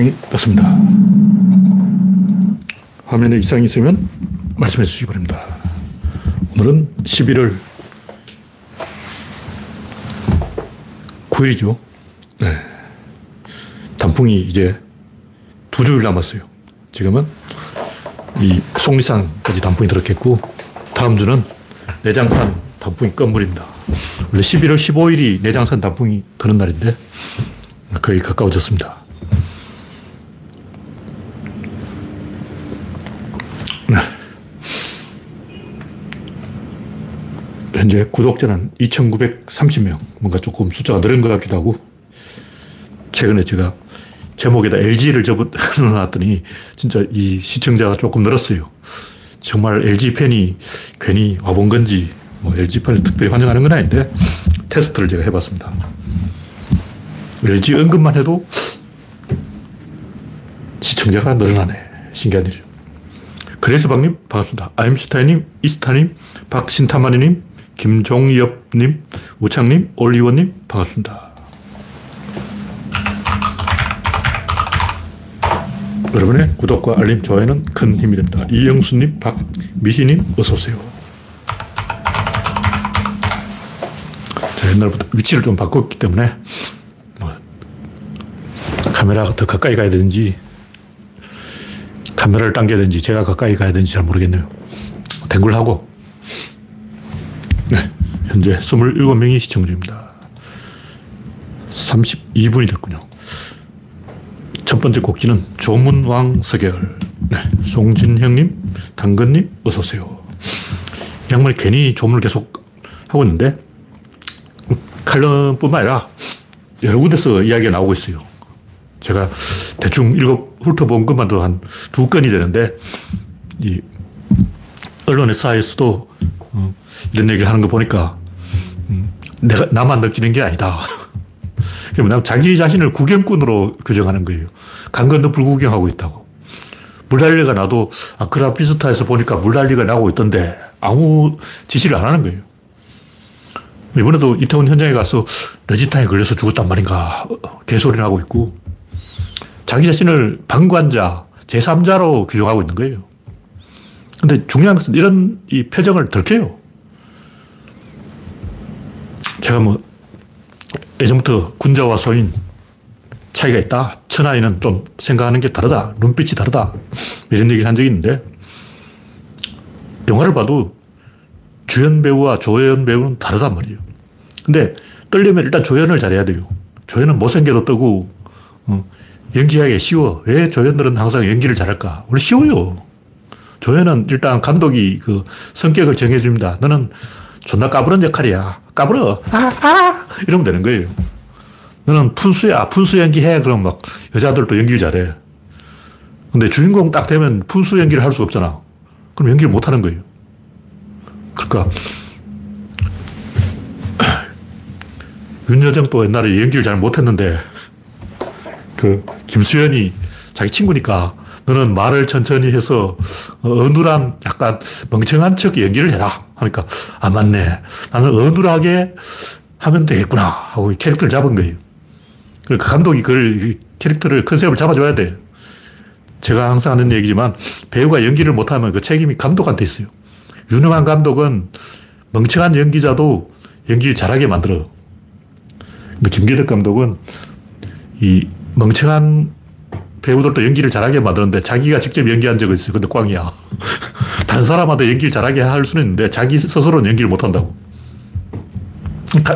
이상이 떴습니다. 화면에 이상이 있으면 말씀해 주시기 바랍니다. 오늘은 11월 9일이죠. 네. 단풍이 이제 두 주일 남았어요. 지금은 이 속리산까지 단풍이 들었겠고, 다음 주는 내장산 단풍이 끝물입니다. 원래 11월 15일이 내장산 단풍이 드는 날인데, 거의 가까워졌습니다. 현재 구독자는 2,930명. 뭔가 조금 숫자가 늘은 것 같기도 하고, 최근에 제가 제목에다 LG를 접어놨더니 진짜 이 시청자가 조금 늘었어요. 정말 LG 팬이 괜히 와본 건지, 뭐 LG 팬을 특별히 환영하는 건 아닌데, 테스트를 제가 해봤습니다. LG 언급만 해도 시청자가 늘어나네. 신기한 일이죠. 그래서 박님, 반갑습니다. 아임슈타인님, 이스타님, 박신타마니님, 김종엽님, 우창님, 올리원님, 반갑습니다. 여러분의 구독과 알림, 좋아요는 큰 힘이 됩니다. 이영수님, 박미희님, 어서오세요. 자, 옛날부터 위치를 좀 바꿨기 때문에 뭐 카메라가 더 가까이 가야 되는지 카메라를 당겨야 되는지 제가 가까이 가야 되는지 잘 모르겠네요. 댕굴하고 네, 현재 27명이 시청 중입니다. 32분이 됐군요. 첫 번째 곡지는 조문왕 서결. 네, 송진형님, 당근님, 어서오세요. 양반이 괜히 조문을 계속 하고 있는데, 칼럼뿐만 아니라 여러 군데서 이야기가 나오고 있어요. 제가 대충 읽어 훑어본 것만도 한 두 건이 되는데, 이 언론의 사이에서도 어, 이런 얘기를 하는 거 보니까, 음, 내가, 나만 느끼는 게 아니다. 그러면 자기 자신을 구경꾼으로 규정하는 거예요. 강 건너 불구경하고 있다고. 물난리가 나도 아크라피스타에서 보니까 물난리가 나고 있던데 아무 지시를 안 하는 거예요. 이번에도 이태원 현장에 가서 레지탄에 걸려서 죽었단 말인가 개소리를 하고 있고 자기 자신을 방관자, 제3자로 규정하고 있는 거예요. 근데 중요한 것은 이런 이 표정을 들켜요. 제가 뭐 예전부터 군자와 소인 차이가 있다. 천하인은 좀 생각하는 게 다르다. 눈빛이 다르다. 이런 얘기를 한 적이 있는데, 영화를 봐도 주연 배우와 조연 배우는 다르단 말이에요. 근데 떨려면 일단 조연을 잘해야 돼요. 조연은 못생겨도 뜨고, 어, 연기하기 쉬워. 왜 조연들은 항상 연기를 잘할까? 원래 쉬워요. 조연은 일단 감독이 그 성격을 정해줍니다. 너는 존나 까부른 역할이야. 까불어. 아, 아! 이러면 되는 거예요. 너는 푼수야. 푼수 연기해. 그럼 막 여자들도 연기를 잘해. 근데 주인공 딱 되면 푼수 연기를 할 수가 없잖아. 그럼 연기를 못 하는 거예요. 그러니까 윤여정도 옛날에 연기를 잘 못했는데 그 김수현이 자기 친구니까 너는 말을 천천히 해서 어눌한 약간 멍청한 척 연기를 해라. 하니까 아 맞네. 나는 어눌하게 하면 되겠구나 하고 캐릭터를 잡은 거예요. 그 감독이 그걸 캐릭터를 컨셉을 잡아줘야 돼. 제가 항상 하는 얘기지만 배우가 연기를 못하면 그 책임이 감독한테 있어요. 유능한 감독은 멍청한 연기자도 연기를 잘하게 만들어. 김기덕 감독은 이 멍청한 배우들도 연기를 잘하게 만드는데 자기가 직접 연기한 적은 있어요. 근데 꽝이야. 다른 사람한테 연기를 잘하게 할 수는 있는데 자기 스스로는 연기를 못한다고.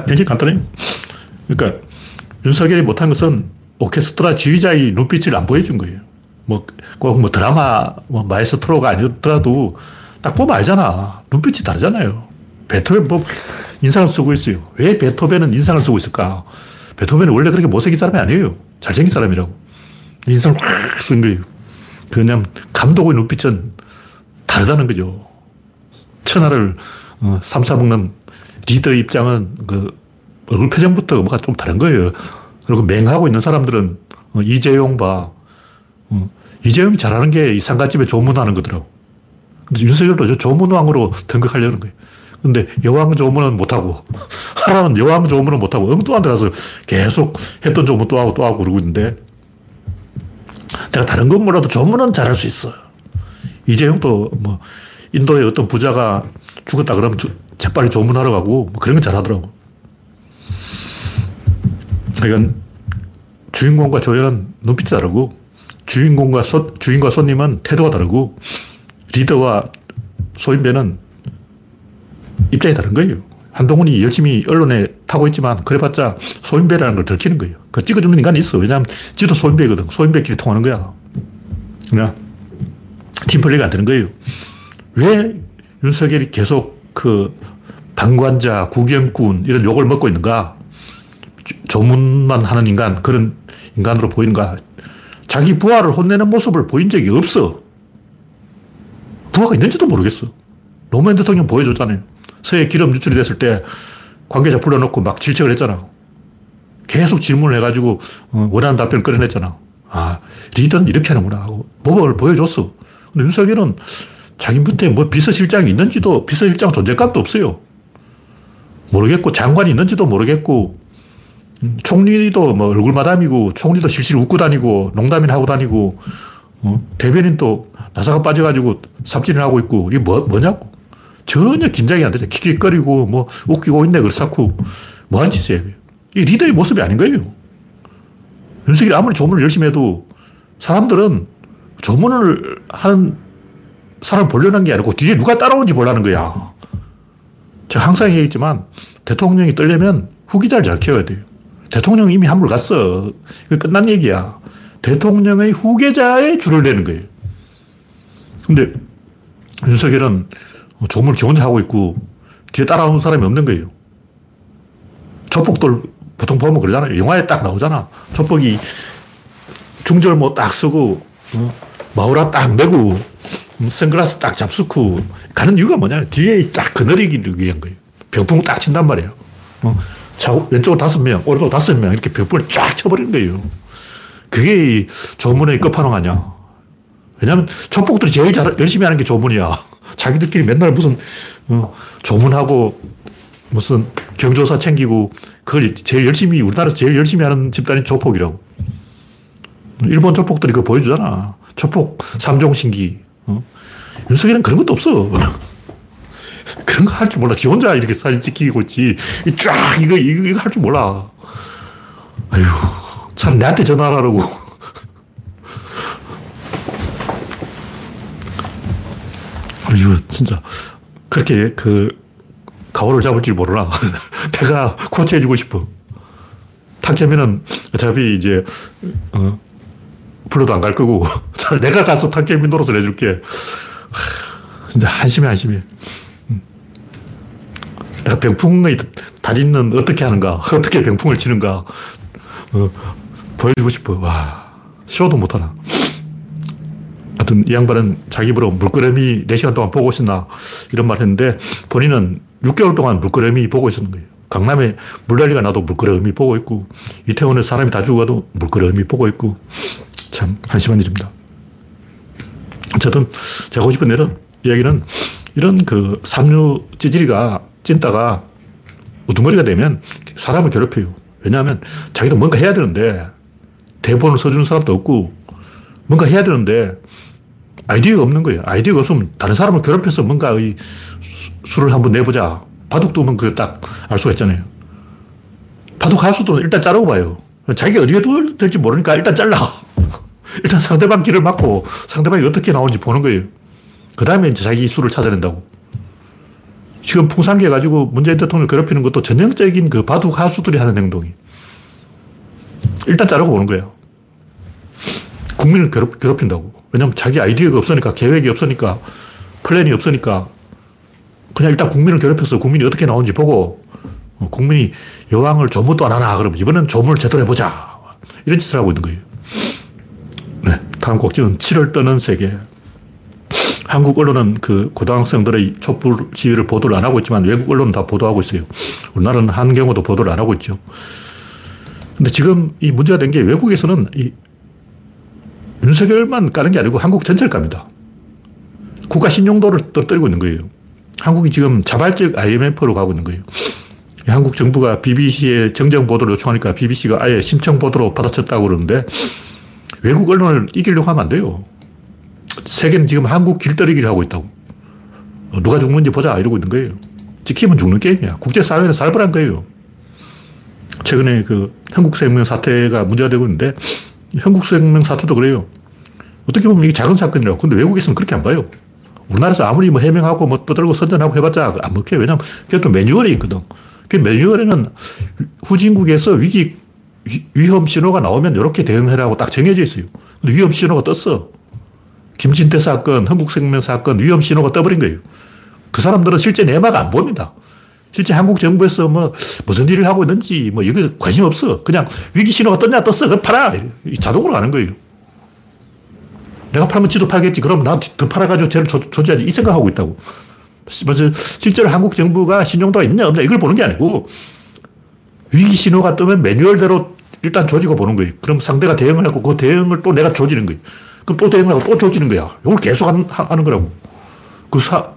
굉장히 간단해요. 그러니까 윤석열이 못한 것은 오케스트라 지휘자의 눈빛을 안 보여준 거예요. 뭐, 꼭 뭐 드라마, 뭐 마에스트로가 아니더라도 딱 보면 알잖아. 눈빛이 다르잖아요. 베토벤 뭐 인상을 쓰고 있어요. 왜 베토벤은 인상을 쓰고 있을까? 베토벤은 원래 그렇게 못생긴 사람이 아니에요. 잘생긴 사람이라고. 인상을 확 쓴 거예요. 그냥 감독의 눈빛은 다르다는 거죠. 천하를 어, 삼사먹는 리더 입장은 그 얼굴 표정부터 뭐가 좀 다른 거예요. 그리고 맹하고 있는 사람들은 어, 이재용 봐. 어, 이재용이 잘하는 게 이 상가집에 조문하는 거더라고. 근데 윤석열도 저 조문왕으로 등극하려는 거예요. 근데 여왕 조문은 못하고, 하라는 여왕 조문은 못하고, 엉뚱한 데 가서 계속 했던 조문 또 하고 또 하고 그러고 있는데, 내가 다른 건 몰라도 조문은 잘할 수 있어. 이재용도 뭐 인도의 어떤 부자가 죽었다 그러면 재빨리 조문하러 가고 뭐 그런 건 잘하더라고. 그러니까 주인공과 조연은 눈빛이 다르고 주인공과 소, 주인과 손님은 태도가 다르고 리더와 소인배는 입장이 다른 거예요. 한동훈이 열심히 언론에 타고 있지만 그래봤자 소인배라는 걸 들키는 거예요. 그 찍어주는 인간이 있어. 왜냐하면 지도 소인배거든. 소인배끼리 통하는 거야. 그냥 팀플레이가 안 되는 거예요. 왜 윤석열이 계속 그 방관자, 구경꾼 이런 욕을 먹고 있는가? 조문만 하는 인간, 그런 인간으로 보이는가? 자기 부하를 혼내는 모습을 보인 적이 없어. 부하가 있는지도 모르겠어. 노무현 대통령 보여줬잖아요. 서해 기름 유출이 됐을 때 관계자 불러놓고 막 질책을 했잖아. 계속 질문을 해가지고 어, 원하는 답변을 끌어냈잖아. 아, 리더는 이렇게 하는구나 하고 모범을 보여줬어. 근데 윤석열은 자기 밑에 뭐 비서실장이 있는지도 비서실장 존재감도 없어요. 모르겠고 장관이 있는지도 모르겠고 음, 총리도 뭐 얼굴 마담이고 총리도 실실 웃고 다니고 농담이나 하고 다니고 어? 대변인도 나사가 빠져가지고 삽질을 하고 있고 이게 뭐, 뭐냐고. 전혀 긴장이 안 되죠. 킥킥거리고 뭐 웃기고 있네 그렇고 뭐한 짓이에요. 이 리더의 모습이 아닌 거예요. 윤석열이 아무리 조문을 열심히 해도 사람들은 조문을 하는 사람 보려는 게 아니고 뒤에 누가 따라오는지 보려는 거야. 제가 항상 얘기했지만 대통령이 떨려면 후기자를 잘 키워야 돼요. 대통령이 이미 한물 갔어. 끝난 얘기야. 대통령의 후계자의 줄을 내는 거예요. 근데 윤석열은 조문을 지 혼자 하고 있고 뒤에 따라오는 사람이 없는 거예요. 조폭들 보통 보면 그러잖아요. 영화에 딱 나오잖아. 조폭이 중절모 뭐딱 쓰고 어? 마우라 딱 메고 음, 선글라스 딱 잡수고 가는 이유가 뭐냐 뒤에 딱 그늘이기 위한 거예요. 병풍 딱 친단 말이에요. 어? 좌우, 왼쪽으로 다섯 명, 오른쪽으로 다섯 명 이렇게 병풍을 쫙 쳐버리는 거예요. 그게 조문의 끝판왕 아니야. 왜냐하면 조폭들이 제일 잘, 열심히 하는 게 조문이야. 자기들끼리 맨날 무슨 어, 조문하고 무슨 경조사 챙기고 그걸 제일 열심히 우리나라에서 제일 열심히 하는 집단이 조폭이라고. 일본 조폭들이 그거 보여주잖아. 조폭 3종 신기. 어? 윤석열은 그런 것도 없어. 그런 거 할 줄 몰라. 지 혼자 이렇게 사진 찍히고 있지. 쫙 이거, 이거, 이거 할 줄 몰라. 아휴, 참 내한테 전화하라고. 아휴, 진짜. 그렇게 그, 가오를 잡을 줄 모르나. 내가 코치해주고 싶어. 탁재민은 어차피 이제, 어, 불러도 안 갈 거고, 내가 가서 탁재민 노릇을 해줄게. 진짜 한심해, 한심해. 음. 내가 병풍의 달인은 어떻게 하는가, 어떻게 병풍을 치는가, 어, 보여주고 싶어. 와, 쇼도 못하나. 하여튼 이 양반은 자기 입으로 물끄러미 4시간 동안 보고 있었나 이런 말 했는데 본인은 6개월 동안 물끄러미 보고 있었는 거예요. 강남에 물난리가 나도 물끄러미 보고 있고 이태원에 사람이 다 죽어도 물끄러미 보고 있고 참 한심한 일입니다. 어쨌든 제가 하고 싶은 이런 이야기는 이런 그 삼류 찌질이가 찐따가 우두머리가 되면 사람을 괴롭혀요. 왜냐하면 자기도 뭔가 해야 되는데 대본을 써주는 사람도 없고 뭔가 해야 되는데 아이디어가 없는 거예요. 아이디어가 없으면 다른 사람을 괴롭혀서 뭔가 의 수를 한번 내보자. 바둑 두면 그 딱 알 수가 있잖아요. 바둑 가수도 일단 자르고 봐요. 자기가 어디에 둘 될지 모르니까 일단 잘라. 일단 상대방 길을 막고 상대방이 어떻게 나오는지 보는 거예요. 그 다음에 이제 자기 수를 찾아낸다고. 지금 풍산계 가지고 문재인 대통령을 괴롭히는 것도 전형적인 그 바둑 하수들이 하는 행동이. 일단 자르고 오는 거예요. 국민을 괴롭, 괴롭힌다고. 왜냐면 자기 아이디어가 없으니까, 계획이 없으니까, 플랜이 없으니까, 그냥 일단 국민을 괴롭혀서 국민이 어떻게 나오는지 보고, 어, 국민이 여왕을 조무도 안 하나, 그러면 이번엔 조문을 제대로 해보자. 이런 짓을 하고 있는 거예요. 네. 다음 곡지는 7월 떠는 세계. 한국 언론은 그 고등학생들의 촛불 시위를 보도를 안 하고 있지만 외국 언론은 다 보도하고 있어요. 우리나라는 한 경우도 보도를 안 하고 있죠. 근데 지금 이 문제가 된 게 외국에서는 이 윤석열만 까는 게 아니고 한국 전체를 깝니다. 국가 신용도를 떨어뜨리고 있는 거예요. 한국이 지금 자발적 IMF로 가고 있는 거예요. 한국 정부가 BBC에 정정 보도를 요청하니까 BBC가 아예 심청 보도로 받아쳤다고 그러는데 외국 언론을 이기려고 하면 안 돼요. 세계는 지금 한국 길들이기를 하고 있다고. 어, 누가 죽는지 보자 이러고 있는 거예요. 찍히면 죽는 게임이야. 국제사회는 살벌한 거예요. 최근에 그 한국생명 사태가 문제가 되고 있는데 한국생명 사태도 그래요. 어떻게 보면 이게 작은 사건이라고. 근데 외국에서는 그렇게 안 봐요. 우리나라에서 아무리 뭐 해명하고 뭐 떠들고 선전하고 해봤자 안 먹혀요. 왜냐면 그게 또 매뉴얼이 있거든. 그 매뉴얼에는 후진국에서 위기, 위 험 신호가 나오면 이렇게 대응해라고 딱 정해져 있어요. 근데 위험 신호가 떴어. 김진태 사건, 한국생명 사건, 위험 신호가 떠버린 거예요. 그 사람들은 실제 내막 안 봅니다. 실제 한국 정부에서 뭐 무슨 일을 하고 있는지 뭐 여기 관심 없어. 그냥 위기 신호가 떴냐 떴어. 그럼 팔아. 자동으로 가는 거예요. 내가 팔면 지도 팔겠지. 그럼 난 더 팔아가지고 쟤를 조, 조지하지. 이 생각하고 있다고. 실제로 한국 정부가 신용도가 있느냐 없느냐 이걸 보는 게 아니고 위기 신호가 뜨면 매뉴얼대로 일단 조지고 보는 거예요. 그럼 상대가 대응을 하고 그 대응을 또 내가 조지는 거예요. 그럼 또 대응을 하고 또 조지는 거야. 이걸 계속 하는, 하는 거라고. 그 사,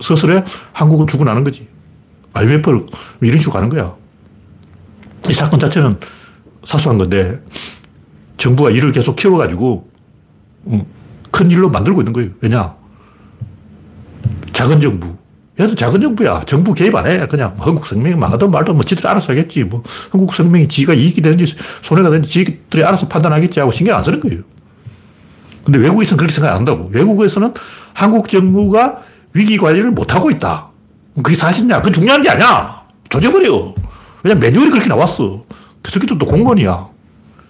서술에 한국은 죽어나는 거지. IMF를 이런 식으로 가는 거야. 이 사건 자체는 사소한 건데 정부가 일을 계속 키워가지고 음, 큰 일로 만들고 있는 거예요. 왜냐? 작은 정부. 얘는 작은 정부야. 정부 개입 안 해. 그냥 한국 생명이 망하든 말든 뭐 지들이 알아서 하겠지. 뭐 한국 생명이 지가 이익이 되는지 손해가 되는지 지들이 알아서 판단하겠지 하고 신경 안 쓰는 거예요. 근데 외국에서는 그렇게 생각 안 한다고. 외국에서는 한국 정부가 위기 관리를 못하고 있다. 그게 사실이냐? 그건 중요한 게 아니야. 조져버려. 왜냐면 매뉴얼이 그렇게 나왔어. 그 새끼들도 공무원이야.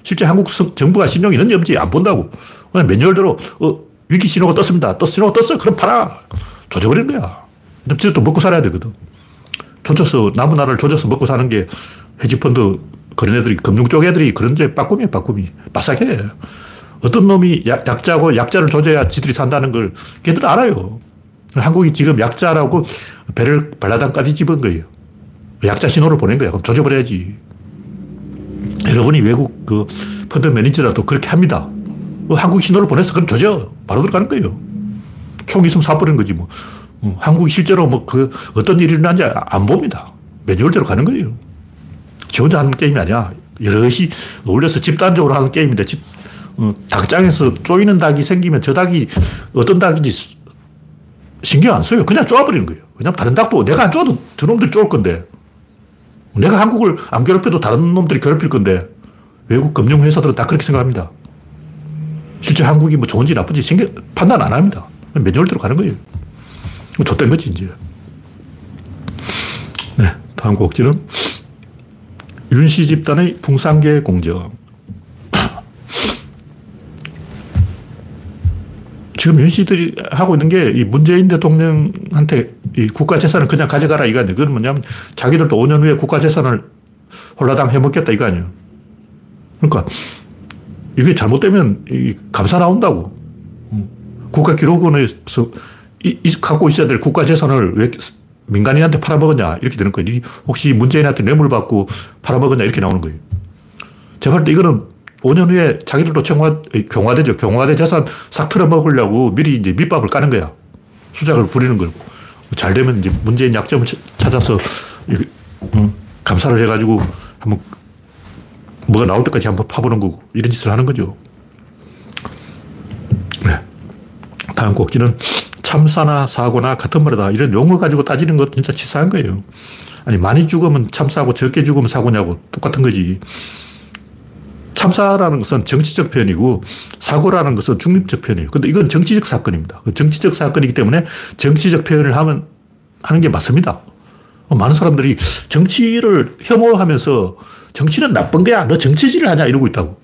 실제 한국 정부가 신용이 있는지 없는지 안 본다고. 그냥 매뉴얼대로, 어, 위기 신호가 떴습니다. 떴, 신호가 떴어. 그럼 팔아. 조져버리는 거야. 근데 지도 먹고 살아야 되거든. 조져서, 남은 나라를 조져서 먹고 사는 게 헤지펀드 그런 애들이, 금융 쪽 애들이 그런 데 빠꿈이야, 빠꿈이. 빠삭해. 어떤 놈이 약, 약자고 약자를 조져야 지들이 산다는 걸 걔들 알아요. 한국이 지금 약자라고 배를 발라당까지 집은 거예요. 약자 신호를 보낸 거야. 그럼 조져버려야지. 여러분이 외국 그 펀드 매니저라도 그렇게 합니다. 뭐 한국 신호를 보냈어. 그럼 조져. 바로 들어가는 거예요. 총 있으면 사버리는 거지 뭐. 어, 한국이 실제로 뭐 그 어떤 일이 일어난지 안 봅니다. 매뉴얼대로 가는 거예요. 지 혼자 하는 게임이 아니야. 여럿이 어울려서 집단적으로 하는 게임인데 집, 어, 닭장에서 쪼이는 닭이 생기면 저 닭이 어떤 닭인지 신경 안 써요. 그냥 쪼아버리는 거예요. 왜냐면 다른 닭도 내가 안 쪼아도 저놈들이 쪼을 건데. 내가 한국을 안 괴롭혀도 다른 놈들이 괴롭힐 건데 외국 금융회사들은 다 그렇게 생각합니다. 실제 한국이 뭐 좋은지 나쁜지 신경, 판단 안 합니다. 매뉴얼대로 가는 거예요. 좆된 거지, 이제. 네, 다음 곡지는 윤씨 집단의 풍산계 공정. 지금 윤씨들이 하고 있는 게 이 문재인 대통령한테 이 국가 재산을 그냥 가져가라 이거 아니에요. 그건 뭐냐면 자기들도 5년 후에 국가 재산을 홀라당 해먹겠다 이거 아니에요. 그러니까 이게 잘못되면 이 감사 나온다고. 국가 기록원에서 이, 이, 갖고 있어야 될 국가 재산을 왜 민간인한테 팔아먹었냐 이렇게 되는 거예요. 혹시 문재인한테 뇌물 받고 팔아먹었냐 이렇게 나오는 거예요. 볼때 이거는 5년 후에 자기들도 청와, 경화되죠. 경화대 재산 싹 틀어먹으려고 미리 이제 밑밥을 까는 거야. 수작을 부리는 거고. 잘 되면 이제 문재인 약점을 찾아서 음, 감사를 해가지고 한번 뭐가 나올 때까지 한번 파보는 거고 이런 짓을 하는 거죠. 네. 다음 꼭지는 참사나 사고나 같은 말이다. 이런 용어 가지고 따지는 것 진짜 치사한 거예요. 아니, 많이 죽으면 참사고 적게 죽으면 사고냐고 똑같은 거지. 참사라는 것은 정치적 표현이고 사고라는 것은 중립적 표현이에요. 근데 이건 정치적 사건입니다. 그 정치적 사건이기 때문에 정치적 표현을 하면 하는 게 맞습니다. 많은 사람들이 정치를 혐오하면서 정치는 나쁜 거야. 너 정치질을 하냐 이러고 있다고.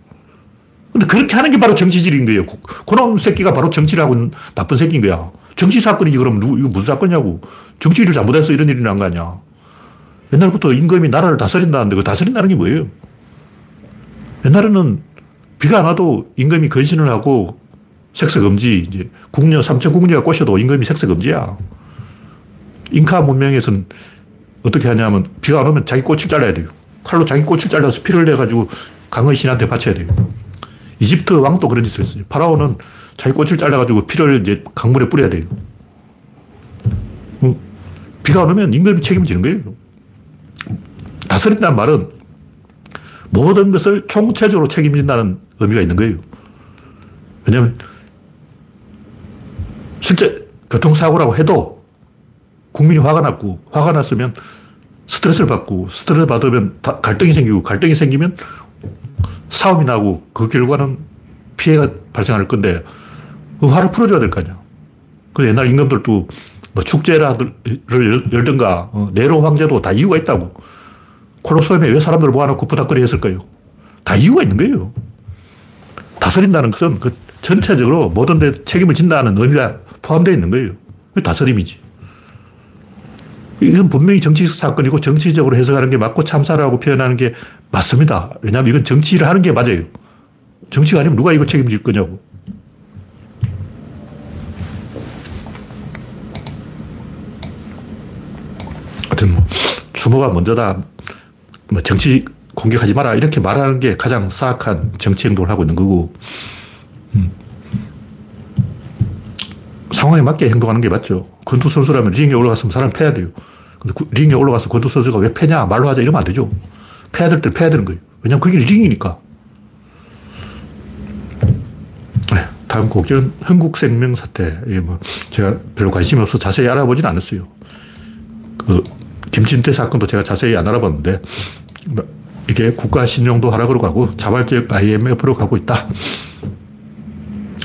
근데 그렇게 하는 게 바로 정치질인 거예요. 그놈 새끼가 바로 정치를 하고 나쁜 새끼인 거야. 정치 사건이지 그럼 누, 이거 무슨 사건이냐고. 정치를 잘못해서 이런 일이 난 거 아니야. 옛날부터 임금이 나라를 다스린다는데 그 다스린다는 게 뭐예요? 옛날에는 비가 안 와도 임금이 건신을 하고 색소 금지, 이제 궁녀, 삼천 궁녀가 꼬셔도 임금이 색소 금지야. 잉카 문명에서는 어떻게 하냐면 비가 안 오면 자기 꽃을 잘라야 돼요. 칼로 자기 꽃을 잘라서 피를 내가지고 강의 신한테 바쳐야 돼요. 이집트 왕도 그런 짓을 했어요. 파라오는 자기 꽃을 잘라가지고 피를 이제 강물에 뿌려야 돼요. 음, 비가 안 오면 임금이 책임지는 거예요. 다스린다는 말은 모든 것을 총체적으로 책임진다는 의미가 있는 거예요. 왜냐면 실제 교통사고라고 해도 국민이 화가 났고 화가 났으면 스트레스를 받고 스트레스 받으면 갈등이 생기고 갈등이 생기면 싸움이 나고 그 결과는 피해가 발생할 건데 그 화를 풀어줘야 될 거 아니야. 그 옛날 임금들도 뭐 축제를 열든가 어, 네로 황제도 다 이유가 있다고. 콜로세움에 왜 사람들을 모아놓고 부탁거리 했을까요? 다 이유가 있는 거예요. 다스린다는 것은 그 전체적으로 모든 데 책임을 진다는 의미가 포함되어 있는 거예요. 다스림이지. 이건 분명히 정치적 사건이고 정치적으로 해석하는 게 맞고 참사라고 표현하는 게 맞습니다. 왜냐하면 이건 정치를 하는 게 맞아요. 정치가 아니면 누가 이거 책임질 거냐고. 하여튼 뭐, 추모가 먼저다. 뭐 정치 공격하지 마라. 이렇게 말하는 게 가장 사악한 정치 행동을 하고 있는 거고. 음. 상황에 맞게 행동하는 게 맞죠. 권투 선수라면 링에 올라갔으면 사람 패야 돼요. 근데 링에 올라가서 권투 선수가 왜 패냐? 말로 하자 이러면 안 되죠. 패야 될 때 패야 되는 거예요. 왜냐면 그게 링이니까. 네, 다음 곡기는 흥국생명 사태. 이게 뭐 제가 별로 관심이 없어 자세히 알아보진 않았어요. 그 김진태 사건도 제가 자세히 안 알아봤는데 뭐 이게 국가 신용도 하락으로 가고 자발적 IMF로 가고 있다.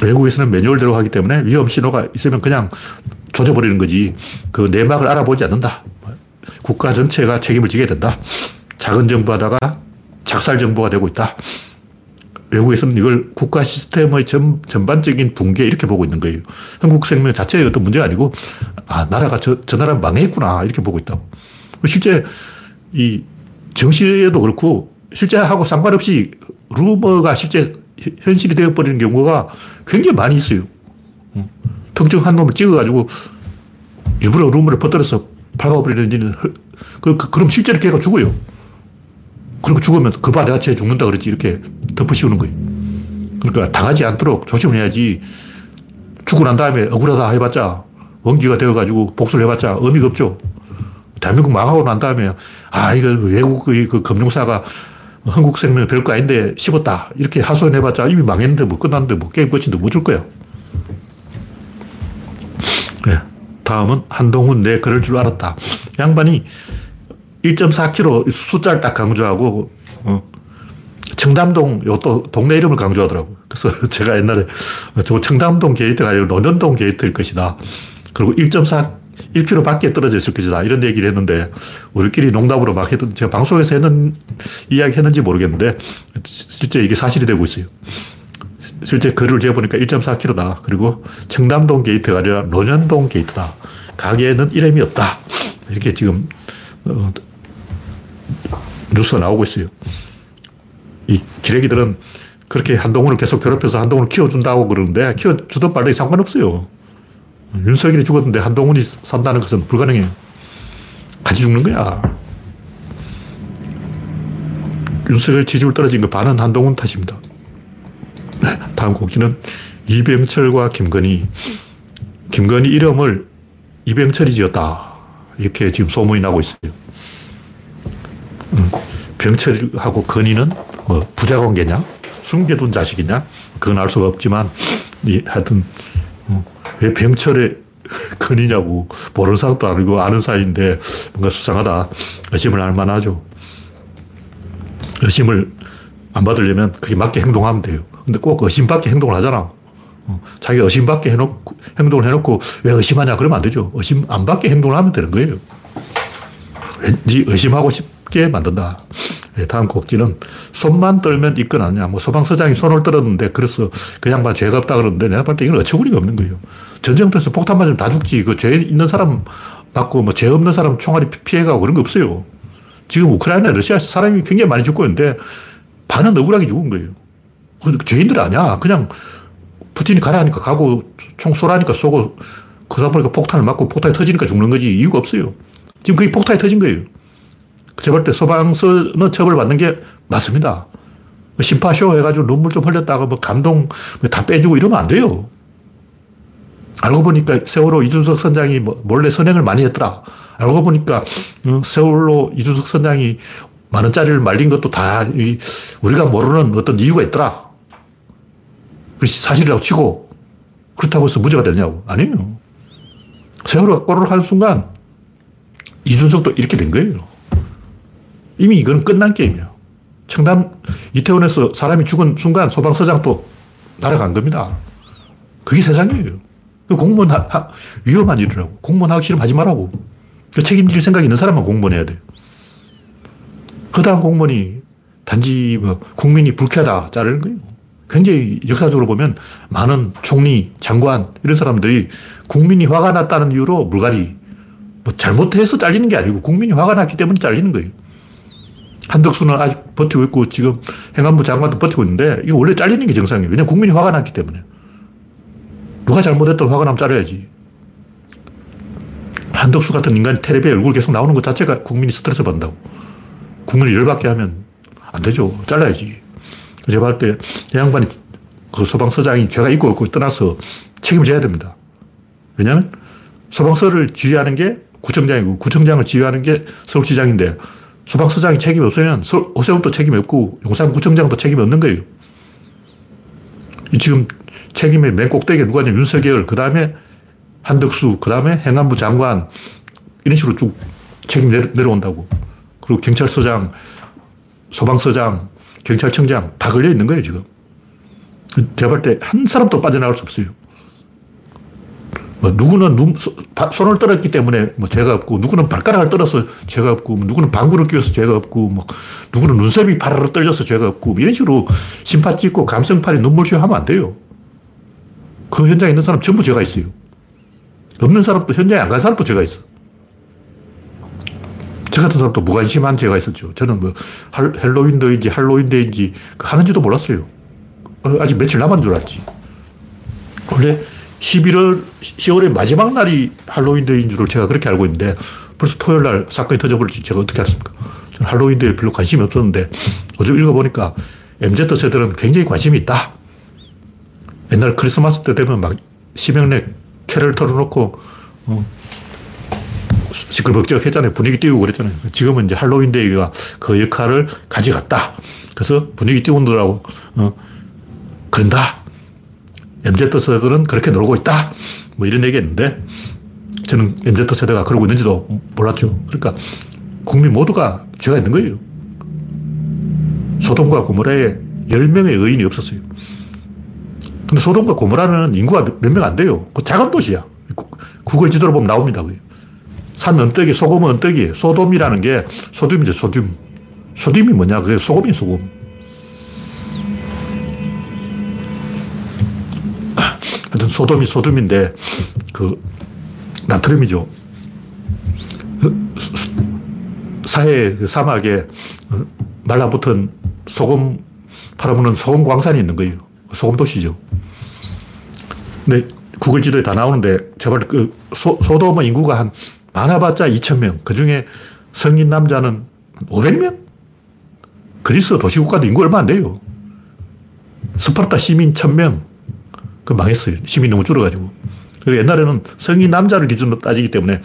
외국에서는 매뉴얼대로 하기 때문에 위험 신호가 있으면 그냥 조져버리는 거지. 그 내막을 알아보지 않는다. 국가 전체가 책임을 지게 된다. 작은 정부 하다가 작살 정부가 되고 있다. 외국에서는 이걸 국가 시스템의 전, 전반적인 붕괴 이렇게 보고 있는 거예요. 한국 생명 자체의 어떤 문제가 아니고, 아, 나라가 저, 저 나라 망했구나. 이렇게 보고 있다고. 실제 이 정시에도 그렇고, 실제하고 상관없이 루머가 실제 현실이 되어버리는 경우가 굉장히 많이 있어요. 특정 한 놈을 찍어가지고 일부러 루머를 퍼뜨려서 밟아버리는 일은 그, 그, 그 럼 실제로 걔가 죽어요. 그리고 죽으면 그봐 내가 쟤 죽는다 그랬지 이렇게 덮어씌우는 거예요. 그러니까 당하지 않도록 조심을 해야지 죽고 난 다음에 억울하다 해봤자 원기가 되어가지고 복수를 해봤자 의미가 없죠. 대한민국 망하고 난 다음에 아 이거 외국의 그 금융사가 한국 생명 별거 아닌데 씹었다. 이렇게 하소연해봤자 이미 망했는데 뭐 끝났는데 뭐 게임 끝인데 뭐줄 거야. 네. 다음은 한동훈 내 그럴 줄 알았다. 양반이 1.4km 숫자를 딱 강조하고, 어, 청담동, 요또 동네 이름을 강조하더라고. 그래서 제가 옛날에 저 청담동 게이트가 아니고 논현동 게이트일 것이다. 그리고 1.4 1km 밖에 떨어져 있을 것이다. 이런 얘기를 했는데, 우리끼리 농담으로 막 했던, 제가 방송에서 했는, 이야기 했는지 모르겠는데, 실제 이게 사실이 되고 있어요. 실제 글을 재보니까 1.4km다. 그리고 청담동 게이트가 아니라 논현동 게이트다. 가게에는 이름이 없다. 이렇게 지금, 어, 뉴스가 나오고 있어요. 이 기레기들은 그렇게 한동훈을 계속 괴롭혀서 한동훈을 키워준다고 그러는데, 키워주던 말이 상관없어요. 윤석열이 죽었는데 한동훈이 산다는 것은 불가능해요. 같이 죽는 거야. 윤석열 지지율 떨어진 거 반은 한동훈 탓입니다. 네, 다음 곡지는 이병철과 김건희. 김건희 이름을 이병철이 지었다. 이렇게 지금 소문이 나고 있어요. 음, 병철하고 건희는 뭐 부자 관계냐? 숨겨둔 자식이냐? 그건 알 수가 없지만, 하여튼, 왜 병철의 건이냐고 모르는 사람도 아니고 아는 사이인데 뭔가 수상하다. 의심을 할 만하죠. 의심을 안 받으려면 그게 맞게 행동하면 돼요. 근데 꼭 의심받게 행동을 하잖아. 어, 자기 의심받게 해놓고, 행동을 해놓고 왜 의심하냐 그러면 안 되죠. 의심 안 받게 행동을 하면 되는 거예요. 왠지 의심하고 싶 게 만든다. 예, 다음 곡지는 손만 떨면 입건하냐. 뭐 소방서장이 손을 떨었는데 그래서 그 양반 죄가 없다 그러는데 내가 볼 때 이건 어처구니가 없는 거예요. 전쟁터에서 폭탄 맞으면 다 죽지. 그 죄 있는 사람 맞고 뭐 죄 없는 사람 총알이 피해가고 그런 거 없어요. 지금 우크라이나, 러시아에서 사람이 굉장히 많이 죽고 있는데 반은 억울하게 죽은 거예요. 죄인들 아니야. 그냥 푸틴이 가라니까 가고 총 쏘라니까 쏘고 그러다 보니까 폭탄을 맞고 폭탄이 터지니까 죽는 거지 이유가 없어요. 지금 그게 폭탄이 터진 거예요. 제가 볼때 소방서는 처벌받는 게 맞습니다. 심파쇼 해가지고 눈물 좀 흘렸다가 뭐 감동 다 빼주고 이러면 안 돼요. 알고 보니까 세월호 이준석 선장이 뭐 몰래 선행을 많이 했더라. 알고 보니까 어, 세월호 이준석 선장이 만 원짜리를 말린 것도 다 우리가 모르는 어떤 이유가 있더라. 그것이 사실이라고 치고 그렇다고 해서 무죄가 되냐고. 아니에요. 세월호가 꼬르륵 하는 순간 이준석도 이렇게 된 거예요. 이미 이건 끝난 게임이야. 청담 이태원에서 사람이 죽은 순간 소방서장도 날아간 겁니다. 그게 세상이에요. 그 공무원 하, 하, 위험한 일이라고. 공무원 하기 싫으면 하지 말라고. 그 책임질 생각이 있는 사람만 공무원 해야 돼. 허다한 공무원이 단지 뭐 국민이 불쾌하다 자르는 거예요. 굉장히 역사적으로 보면 많은 총리, 장관 이런 사람들이 국민이 화가 났다는 이유로 물갈이 뭐 잘못해서 잘리는 게 아니고 국민이 화가 났기 때문에 잘리는 거예요. 한덕수는 아직 버티고 있고 지금 행안부 장관도 버티고 있는데 이거 원래 잘리는 게 정상이에요. 왜냐면 국민이 화가 났기 때문에. 누가 잘못했다고 화가 나면 잘라야지. 한덕수 같은 인간이 텔레비에 얼굴 계속 나오는 것 자체가 국민이 스트레스 받는다고. 국민을 열받게 하면 안 되죠. 잘라야지. 제가 볼 때, 이 양반이 그 소방서장이 죄가 있고 없고 떠나서 책임을 져야 됩니다. 왜냐하면 소방서를 지휘하는 게 구청장이고 구청장을 지휘하는 게 서울시장인데 소방서장이 책임이 없으면 오세훈도 책임이 없고 용산구청장도 책임이 없는 거예요. 지금 책임의 맨 꼭대기에 누가 있냐 윤석열, 그 다음에 한덕수, 그 다음에 행안부 장관 이런 식으로 쭉 책임 내려온다고. 그리고 경찰서장, 소방서장, 경찰청장 다 걸려 있는 거예요, 지금. 제가 볼 때 한 사람도 빠져나갈 수 없어요. 뭐 누구는 눈, 손을 떨었기 때문에 뭐 죄가 없고, 누구는 발가락을 떨어서 죄가 없고, 누구는 방구를 끼워서 죄가 없고, 뭐 누구는 눈썹이 파르르 떨려서 죄가 없고, 뭐 이런 식으로 심파 찍고 감성팔이 눈물쇼 하면 안 돼요. 그 현장에 있는 사람 전부 죄가 있어요. 없는 사람도 현장에 안 간 사람도 죄가 있어. 저 같은 사람도 무관심한 죄가 있었죠. 저는 뭐 헬로윈데이인지 할로윈데이인지 그 하는지도 몰랐어요. 어, 아직 며칠 남은 줄 알았지. 원래 11월, 10월의 마지막 날이 할로윈데이인 줄 제가 그렇게 알고 있는데 벌써 토요일 날 사건이 터져버렸지 제가 어떻게 알았습니까? 저는 할로윈데이에 별로 관심이 없었는데 어제 읽어보니까 MZ세대는 굉장히 관심이 있다. 옛날 크리스마스 때 되면 막 심형래 캐를 털어놓고 어, 시끌벅적 했잖아요. 분위기 띄우고 그랬잖아요. 지금은 이제 할로윈데이가 그 역할을 가져갔다. 그래서 분위기 띄우느라고 어, 그런다. MZ세대는 그렇게 놀고 있다. 뭐 이런 얘기 했는데 저는 MZ세대가 그러고 있는지도 몰랐죠. 그러니까 국민 모두가 죄가 있는 거예요. 소돔과 고모라에 10명의 의인이 없었어요. 근데 소돔과 고모라는 인구가 몇 명 안 돼요. 그 작은 도시야. 구글 지도로 보면 나옵니다. 산 언덕이 소금 언덕이에요. 소돔이라는 게 소듐이죠, 소듐. 소듐이 뭐냐? 그게 소금이 소금. 하여튼 소돔이 소듐인데 그 나트륨이죠. 사해 그 사막에 말라붙은 소금 팔아먹는 소금 광산이 있는 거예요. 소금 도시죠. 근데 구글 지도에 다 나오는데 제발 그 소, 소돔의 인구가 한 많아봤자 2,000명. 그 중에 성인 남자는 500명? 그리스 도시국가도 인구 얼마 안 돼요. 스파르타 시민 1,000명. 그 망했어요. 시민이 너무 줄어가지고. 그리고 옛날에는 성인 남자를 기준으로 따지기 때문에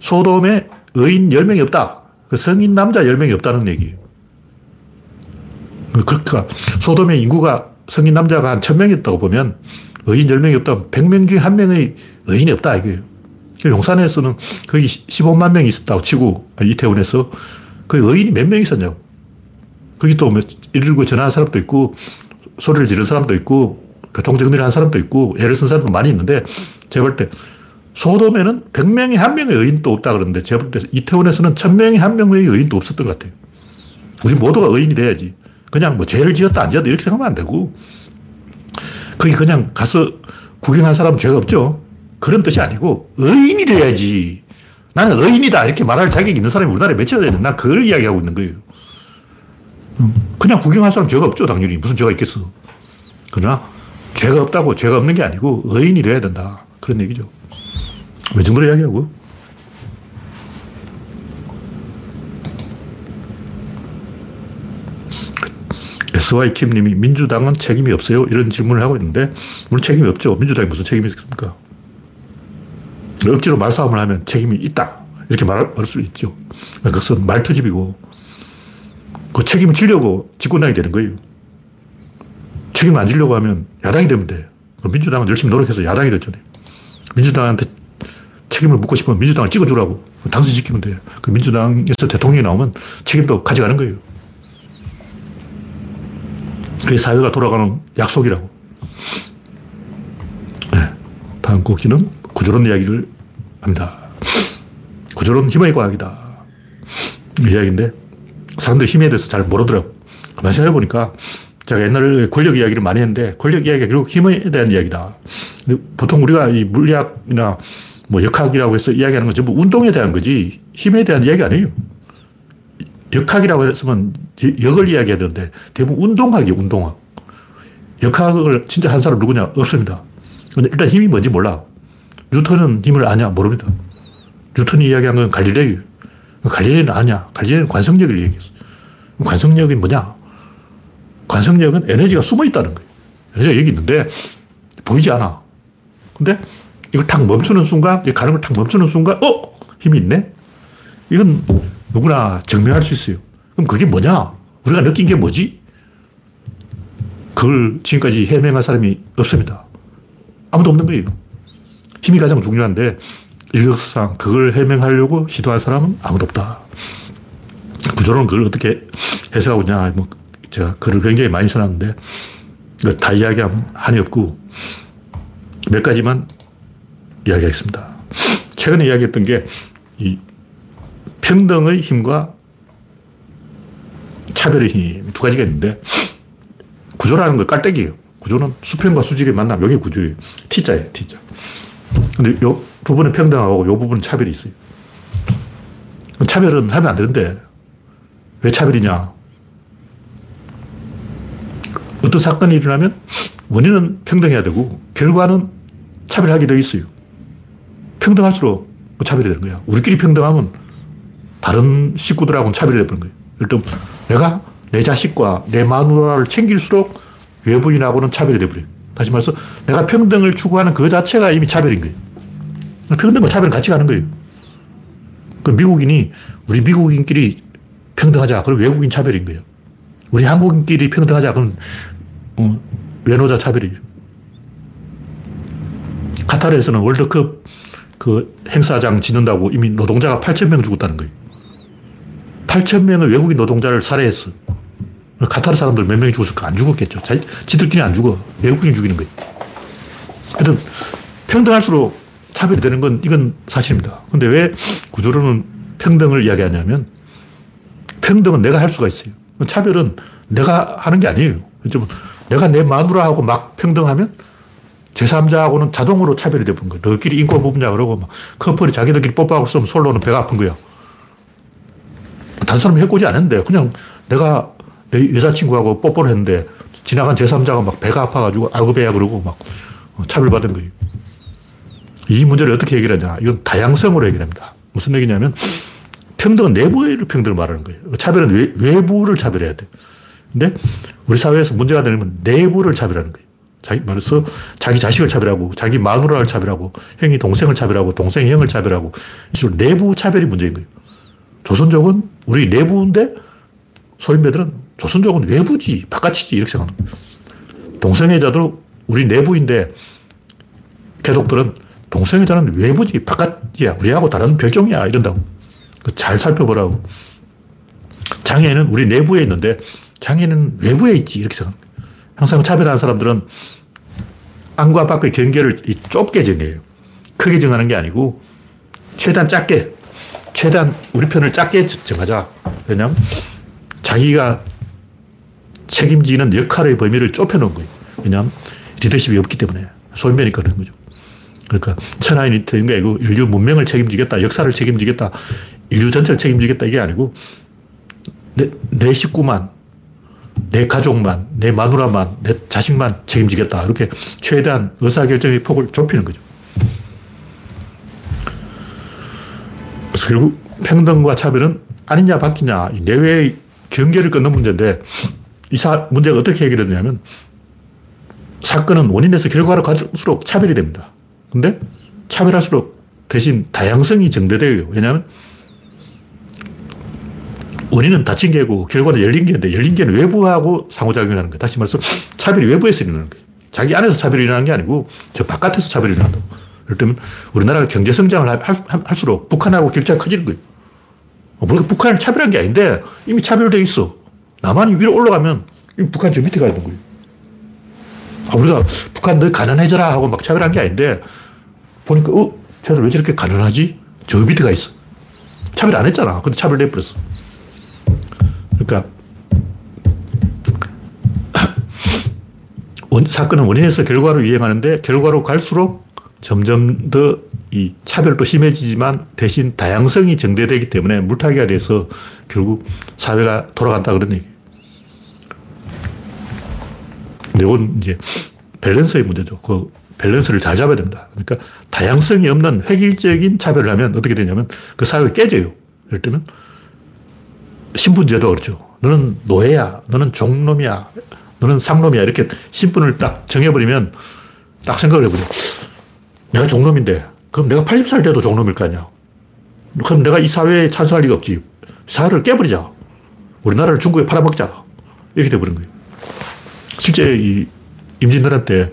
소돔에 의인 10명이 없다. 그 성인 남자 10명이 없다는 얘기예요. 그러니까 소돔의 인구가 성인 남자가 한 1000명 있다고 보면 의인 10명이 없다면 100명 중에 1명의 의인이 없다 이거예요. 용산에서는 거기 15만 명이 있었다고 치고 이태원에서 그 의인이 몇 명 있었냐고. 거기 또119뭐 전화한 사람도 있고 소리를 지른 사람도 있고 교통정리를 한 사람도 있고 애를 쓴 사람도 많이 있는데 제가 볼 때 소돔에는 100명이 한 명의 의인도 없다 그러는데 제가 볼 때 이태원에서는 1000명이 한 명의 의인도 없었던 것 같아요. 우리 모두가 의인이 돼야지. 그냥 뭐 죄를 지었다 안 지었다 이렇게 생각하면 안 되고 거기 그냥 가서 구경한 사람은 죄가 없죠. 그런 뜻이 아니고 의인이 돼야지. 나는 의인이다 이렇게 말할 자격이 있는 사람이 우리나라에 몇이나 되는 난 그걸 이야기하고 있는 거예요. 그냥 구경할 사람 죄가 없죠 당연히. 무슨 죄가 있겠어. 그러나 죄가 없다고 죄가 없는 게 아니고 의인이 돼야 된다. 그런 얘기죠. 왜 정도로 이야기하고? SY킴 님이 민주당은 책임이 없어요? 이런 질문을 하고 있는데, 물론 책임이 없죠. 민주당이 무슨 책임이 있습니까? 억지로 말싸움을 하면 책임이 있다. 이렇게 말, 말할 수 있죠. 그것은 말터집이고, 그 책임을 지려고 집권당이 되는 거예요. 책임을 안 지려고 하면 야당이 되면 돼. 민주당은 열심히 노력해서 야당이 됐잖아요. 민주당한테 책임을 묻고 싶으면 민주당을 찍어주라고. 당선 시키면 돼요. 그 민주당에서 대통령이 나오면 책임도 가져가는 거예요. 그게 사회가 돌아가는 약속이라고. 네. 다음 곡지는 구조론 이야기를 합니다. 구조론 힘의 과학이다. 이야기인데 사람들이 힘에 대해서 잘 모르더라고. 가만 생각해보니까 제가 옛날에 권력 이야기를 많이 했는데 권력 이야기가 결국 힘에 대한 이야기다. 보통 우리가 이 물리학이나 뭐 역학이라고 해서 이야기하는 건 전부 운동에 대한 거지 힘에 대한 이야기 아니에요. 역학이라고 했으면 역을 이야기해야 되는데 대부분 운동학이에요, 운동학. 역학을 진짜 한 사람 누구냐? 없습니다. 근데 일단 힘이 뭔지 몰라. 뉴턴은 힘을 아냐? 모릅니다. 뉴턴이 이야기한 건 갈릴레이예요. 갈릴레이는 아냐? 갈릴레이는 관성력을 얘기했어. 관성력이 뭐냐? 관성력은 에너지가 숨어 있다는 거예요. 에너지가 여기 있는데 보이지 않아. 근데 이걸 탁 멈추는 순간, 가는 걸 탁 멈추는 순간, 어? 힘이 있네? 이건 누구나 증명할 수 있어요. 그럼 그게 뭐냐? 우리가 느낀 게 뭐지? 그걸 지금까지 해명할 사람이 없습니다. 아무도 없는 거예요. 힘이 가장 중요한데 인력상 그걸 해명하려고 시도할 사람은 아무도 없다. 구조론 그걸 어떻게 해석하고 있냐. 뭐 제가 글을 굉장히 많이 써놨는데 다 이야기하면 한이 없고 몇 가지만 이야기하겠습니다. 최근에 이야기했던 게 이 평등의 힘과 차별의 힘 두 가지가 있는데 구조라는 거 깔때기예요. 구조는 수평과 수직의 만남 여기 구조예요. T자예요. T자. 근데 요 부분은 평등하고 요 부분은 차별이 있어요. 차별은 하면 안 되는데 왜 차별이냐? 어떤 사건이 일어나면 원인은 평등해야 되고 결과는 차별하게 되어 있어요. 평등할수록 차별이 되는 거야. 우리끼리 평등하면 다른 식구들하고는 차별이 되는 거예요. 일단 내가 내 자식과 내 마누라를 챙길수록 외부인하고는 차별이 되버려요. 다시 말해서 내가 평등을 추구하는 그 자체가 이미 차별인 거예요. 평등과 차별은 같이 가는 거예요. 그 미국인이 우리 미국인끼리 평등하자. 그럼 외국인 차별인 거예요. 우리 한국인끼리 평등하자. 그럼 어, 외노자 차별이에요. 카타르에서는 월드컵 그 행사장 짓는다고 이미 노동자가 8,000명 죽었다는 거예요. 8,000명의 외국인 노동자를 살해했어. 카타르 사람들 몇 명이 죽었을까? 안 죽었겠죠. 자, 지들끼리 안 죽어. 외국인이 죽이는 거예요. 하여튼 평등할수록 차별이 되는 건 이건 사실입니다. 근데 왜 구조론은 평등을 이야기하냐면 평등은 내가 할 수가 있어요. 차별은 내가 하는 게 아니에요. 좀 내가 내 마누라하고 막 평등하면 제3자하고는 자동으로 차별이 되는 거예요. 너끼리 인권 뽑냐 그러고 막 커플이 자기들끼리 뽀뽀하고 쓰면 솔로는 배가 아픈 거야. 단 사람이 해코지 안 했는데 그냥 내가 내 여자친구하고 뽀뽀를 했는데 지나간 제3자가 막 배가 아파가지고 아이고 배야 그러고 막 차별받은 거예요. 이 문제를 어떻게 해결하냐. 이건 다양성으로 해결합니다. 무슨 얘기냐면 평등은 내부의 평등을 말하는 거예요. 차별은 외, 외부를 차별해야 돼. 근데 우리 사회에서 문제가 되면 내부를 차별하는 거예요. 자기 말해서 자기 자식을 차별하고 자기 마누라를 차별하고 형이 동생을 차별하고 동생이 형을 차별하고 이런 내부 차별이 문제인 거예요. 조선족은 우리 내부인데 소인배들은 조선족은 외부지 바깥이지 이렇게 생각하는 거예요. 동성애자도 우리 내부인데 개독들은 동성애자는 외부지 바깥이야 우리하고 다른 별종이야 이런다고 잘 살펴보라고 장애는 우리 내부에 있는데 장애는 외부에 있지 이렇게 생각합니다. 항상 차별하는 사람들은 안과 밖의 경계를 좁게 정해요. 크게 정하는 게 아니고 최대한 작게, 최대한 우리 편을 작게 정하자. 왜냐하면 자기가 책임지는 역할의 범위를 좁혀놓은 거예요. 왜냐하면 리더십이 없기 때문에. 소인배니까 그런 거죠. 그러니까 천하인이트인 게 아니고 인류 문명을 책임지겠다, 역사를 책임지겠다, 인류 전체를 책임지겠다 이게 아니고 내, 내 식구만, 내 가족만, 내 마누라만, 내 자식만 책임지겠다. 이렇게 최대한 의사결정의 폭을 좁히는 거죠. 그래서 결국 평등과 차별은 아니냐 바뀌냐 내외의 경계를 끊는 문제인데 이 사, 문제가 어떻게 해결되냐면 사건은 원인에서 결과로 갈수록 차별이 됩니다. 근데 차별할수록 대신 다양성이 증대돼요. 왜냐하면 원인은 닫힌 개고 결과는 열린 개인데 열린 개는 외부하고 상호작용하는 거예요. 다시 말해서 차별이 외부에서 일어나는 거예요. 자기 안에서 차별이 일어나는 게 아니고 저 바깥에서 차별이 일어난다고. 예를 들면 우리나라가 경제 성장을 할, 수록 북한하고 격차가 커지는 거예요. 어, 우리가 북한을 차별한 게 아닌데 이미 차별되어 있어. 남한이 위로 올라가면 북한 저 밑에 가야 되는 거예요. 아, 우리가 북한 너 가난해져라 하고 막 차별한 게 아닌데 보니까 어? 쟤들 왜 저렇게 가난하지? 저 밑에 가 있어. 차별 안 했잖아. 근데 차별돼 버렸어. 그러니까 원, 사건은 원인에서 결과로 이행하는데 결과로 갈수록 점점 더 이 차별도 심해지지만 대신 다양성이 정대되기 때문에 물타기가 돼서 결국 사회가 돌아간다 그런 얘기. 이건 이제 밸런스의 문제죠. 그 밸런스를 잘 잡아야 됩니다. 그러니까 다양성이 없는 획일적인 차별을 하면 어떻게 되냐면 그 사회가 깨져요. 예를 들면 신분제도 그렇죠. 너는 노예야. 너는 종놈이야. 너는 상놈이야. 이렇게 신분을 딱 정해버리면 딱 생각을 해보죠. 내가 종놈인데, 그럼 내가 80살 돼도 종놈일 거 아니야. 그럼 내가 이 사회에 찬성할 리가 없지. 사회를 깨버리자. 우리나라를 중국에 팔아먹자. 이렇게 돼버린 거예요. 실제 이 임진왜란 때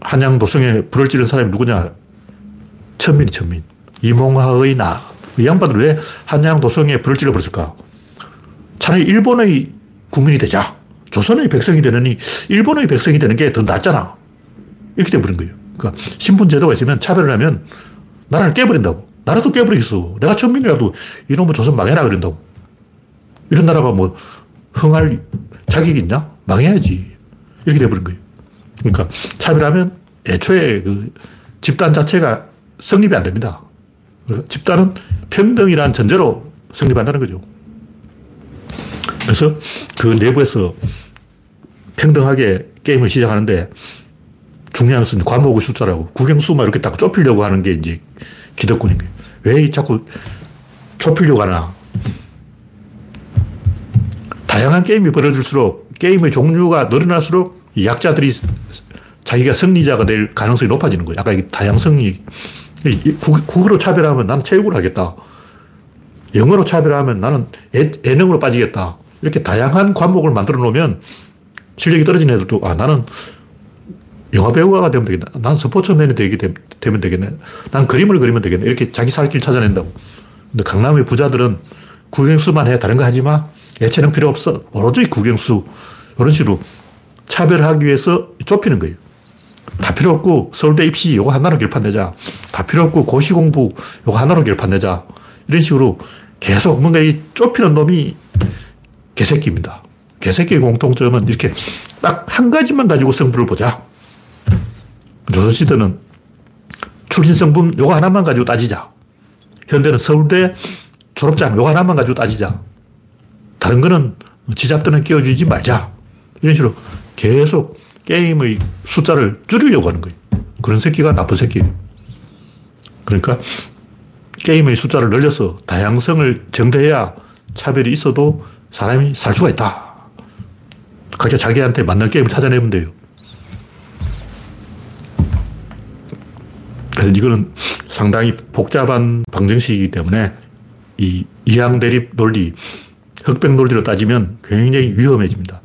한양 도성에 불을 지른 사람이 누구냐? 천민이 천민. 이몽하의 나. 이 양반들 왜 한양 도성에 불을 질러버렸을까? 차라리 일본의 국민이 되자. 조선의 백성이 되느니 일본의 백성이 되는 게 더 낫잖아. 이렇게 돼버린 거예요. 그러니까 신분제도가 있으면 차별을 하면 나라를 깨버린다고. 나라도 깨버리겠어. 내가 천민이라도 이놈의 조선 망해라 그런다고. 이런 나라가 뭐 흥할 자격이 있냐? 망해야지. 이렇게 돼버린 거예요. 그러니까 차별하면 애초에 그 집단 자체가 성립이 안 됩니다. 집단은 평등이란 전제로 성립한다는 거죠. 그래서 그 내부에서 평등하게 게임을 시작하는데 중요한 것은 과목의 숫자라고 국영수만 이렇게 딱 좁히려고 하는 게 이제 기득권인 거예요. 왜 자꾸 좁히려고 하나? 다양한 게임이 벌어질수록 게임의 종류가 늘어날수록 약자들이 자기가 승리자가 될 가능성이 높아지는 거예요. 아까 다양성이 국 어로 차별하면 난 체육을 하겠다. 영어로 차별하면 나는 예, 능으로 빠지겠다. 이렇게 다양한 과목을 만들어 놓으면 실력이 떨어진 애들도 아 나는 영화 배우가 되면 되겠네. 난 스포츠맨이 되게 되 면 되겠네. 난 그림을 그리면 되겠네. 이렇게 자기 살 길 찾아낸다고. 근데 강남의 부자들은 국영수만 해. 다른 거 하지 마. 예체능 필요 없어. 오로지 국영수. 이런 식으로 차별하기 위해서 좁히는 거예요. 다 필요 없고 서울대 입시 요거 하나로 결판 내자. 다 필요 없고 고시 공부 요거 하나로 결판 내자. 이런 식으로 계속 뭔가 이 좁히는 놈이 개새끼입니다. 개새끼의 공통점은 이렇게 딱 한 가지만 가지고 성부를 보자. 조선시대는 출신 성분 요거 하나만 가지고 따지자. 현대는 서울대 졸업장 요거 하나만 가지고 따지자. 다른 거는 지잡들은 끼워주지 말자. 이런 식으로 계속 게임의 숫자를 줄이려고 하는 거예요. 그런 새끼가 나쁜 새끼예요. 그러니까 게임의 숫자를 늘려서 다양성을 정대해야 차별이 있어도 사람이 살 수가 있다. 각자 자기한테 맞는 게임을 찾아내면 돼요. 그래서 이거는 상당히 복잡한 방정식이기 때문에 이 이항 대립 논리, 흑백 논리로 따지면 굉장히 위험해집니다.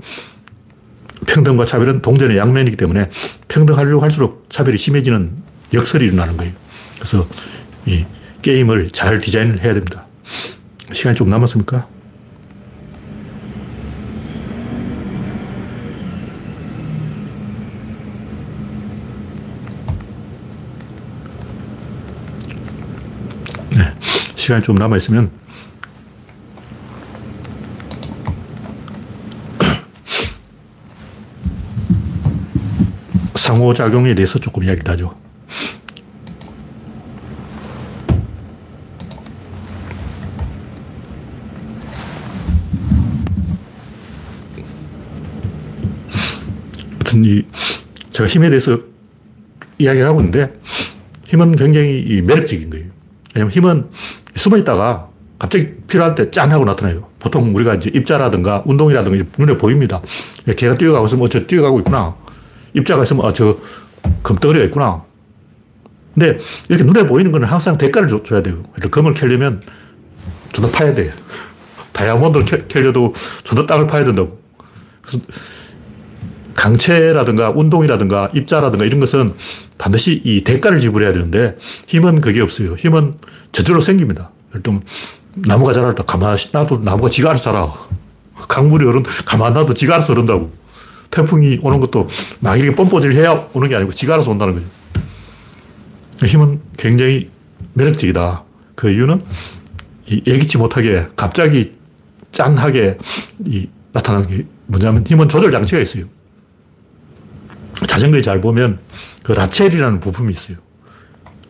평등과 차별은 동전의 양면이기 때문에 평등하려고 할수록 차별이 심해지는 역설이 일어나는 거예요. 그래서 이 게임을 잘 디자인을 해야 됩니다. 시간이 좀 남았습니까? 네. 시간이 좀 남아있으면 상호작용에 대해서 조금 이야기를 하죠. 이 제가 힘에 대해서 이야기를 하고 있는데 힘은 굉장히 매력적인 거예요. 왜냐면 힘은 숨어 있다가 갑자기 필요할 때 짠 하고 나타나요. 보통 우리가 이제 입자라든가 운동이라든가 눈에 보입니다. 걔가 뛰어가고 있으면 어, 저 뛰어가고 있구나. 입자가 있으면 아, 저 금덩어리가 있구나. 근데 이렇게 눈에 보이는 거는 항상 대가를 줘, 야 돼요. 금을 캐려면 존나 파야 돼. 다이아몬드를 캐, 캐려도 존나 땅을 파야 된다고. 그래서 강체라든가 운동이라든가 입자라든가 이런 것은 반드시 이 대가를 지불해야 되는데 힘은 그게 없어요. 힘은 저절로 생깁니다. 들면 나무가 자랄 때 가만히 놔도 나무가 지가 알아서 자라. 강물이 흐른, 가만 놔도 지가 알아서 흐른다고. 태풍이 오는 것도 막 이렇게 뻔뻔질 해야 오는 게 아니고 지가 알아서 온다는 거죠. 힘은 굉장히 매력적이다. 그 이유는 이 예기치 못하게 갑자기 짠하게 이 나타나는 게 뭐냐면 힘은 조절 장치가 있어요. 자전거에 잘 보면 그 라첼이라는 부품이 있어요.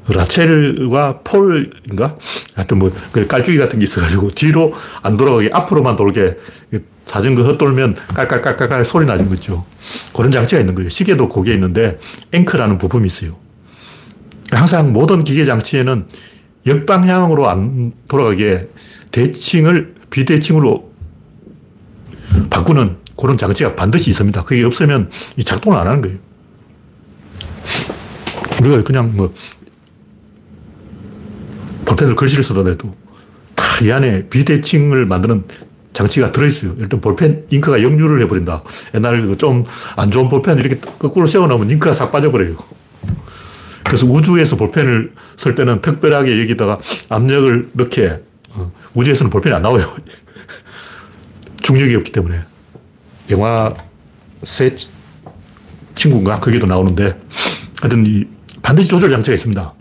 그 라첼과 폴인가? 하여튼 뭐, 그 깔쭉이 같은 게 있어가지고 뒤로 안 돌아가게 앞으로만 돌게 자전거 헛돌면 깔깔깔깔깔 소리 나는 거죠. 그런 장치가 있는 거예요. 시계도 거기에 있는데 앵크라는 부품이 있어요. 항상 모든 기계 장치에는 역방향으로 안 돌아가게 대칭을 비대칭으로 바꾸는 그런 장치가 반드시 있습니다. 그게 없으면 이 작동을 안 하는 거예요. 우리가 그냥 뭐 볼펜을 글씨를 쓰더라도 다 이 안에 비대칭을 만드는 장치가 들어있어요. 일단 볼펜 잉크가 역류를 해버린다. 옛날에 그 좀안 좋은 볼펜 이렇게 거꾸로 세워놓으면 잉크가 싹 빠져버려요. 그래서 우주에서 볼펜을 쓸 때는 특별하게 여기다가 압력을 넣게 어, 우주에서는 볼펜이 안 나와요. 중력이 없기 때문에. 영화 새 친구인가? 거기도 나오는데 하여튼 이 반드시 조절 장치가 있습니다.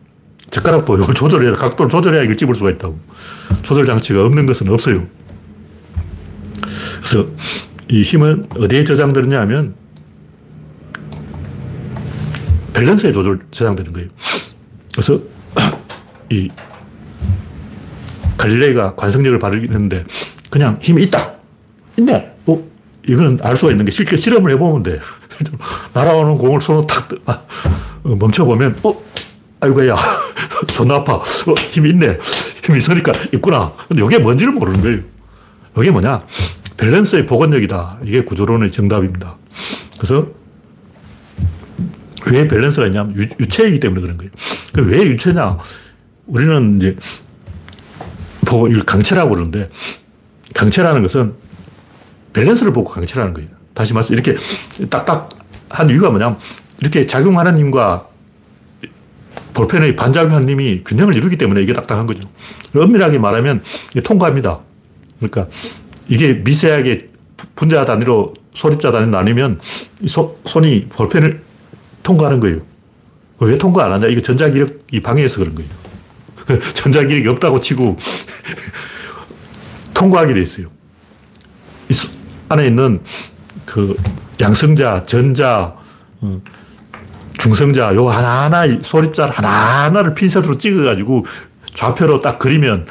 젓가락도 이걸 조절해야, 각도를 조절해야 이걸 찝을 수가 있다고. 조절 장치가 없는 것은 없어요. 그래서 이 힘은 어디에 저장되느냐 하면 밸런스에 조절, 저장되는 거예요. 그래서 이 갈릴레이가 관성력을 발휘했는데 그냥 힘이 있다. 있네. 어, 이거는 알 수가 있는 게 실제 실험을 해보면 돼. 날아오는 공을 손으로 탁 아, 어, 멈춰보면, 어, 아이고야. 존나 아파. 어, 힘이 있네. 힘이 있으니까 있구나. 근데 이게 뭔지를 모르는 거예요. 이게 뭐냐? 밸런스의 복원력이다. 이게 구조론의 정답입니다. 그래서 왜 밸런스가 있냐면 유, 체이기 때문에 그런 거예요. 왜 유체냐? 우리는 이제 보고 이걸 강체라고 그러는데 강체라는 것은 밸런스를 보고 강체라는 거예요. 다시 말해서 이렇게 딱딱 한 이유가 뭐냐면 이렇게 작용하는 힘과 볼펜의 반작용한 힘이 균형을 이루기 때문에 이게 딱딱한 거죠. 엄밀하게 말하면 통과합니다. 그러니까 이게 미세하게 분자 단위로 소립자 단위로 나뉘면 소, 손이 볼펜을 통과하는 거예요. 왜 통과 안 하냐? 이거 전자기력이 방해해서 그런 거예요. 전자기력이 없다고 치고 통과하게 돼 있어요. 이 안에 있는 그 양성자, 전자, 어, 중성자, 요 하나하나 소립자를 하나하나를 핀셋으로 찍어가지고 좌표로 딱 그리면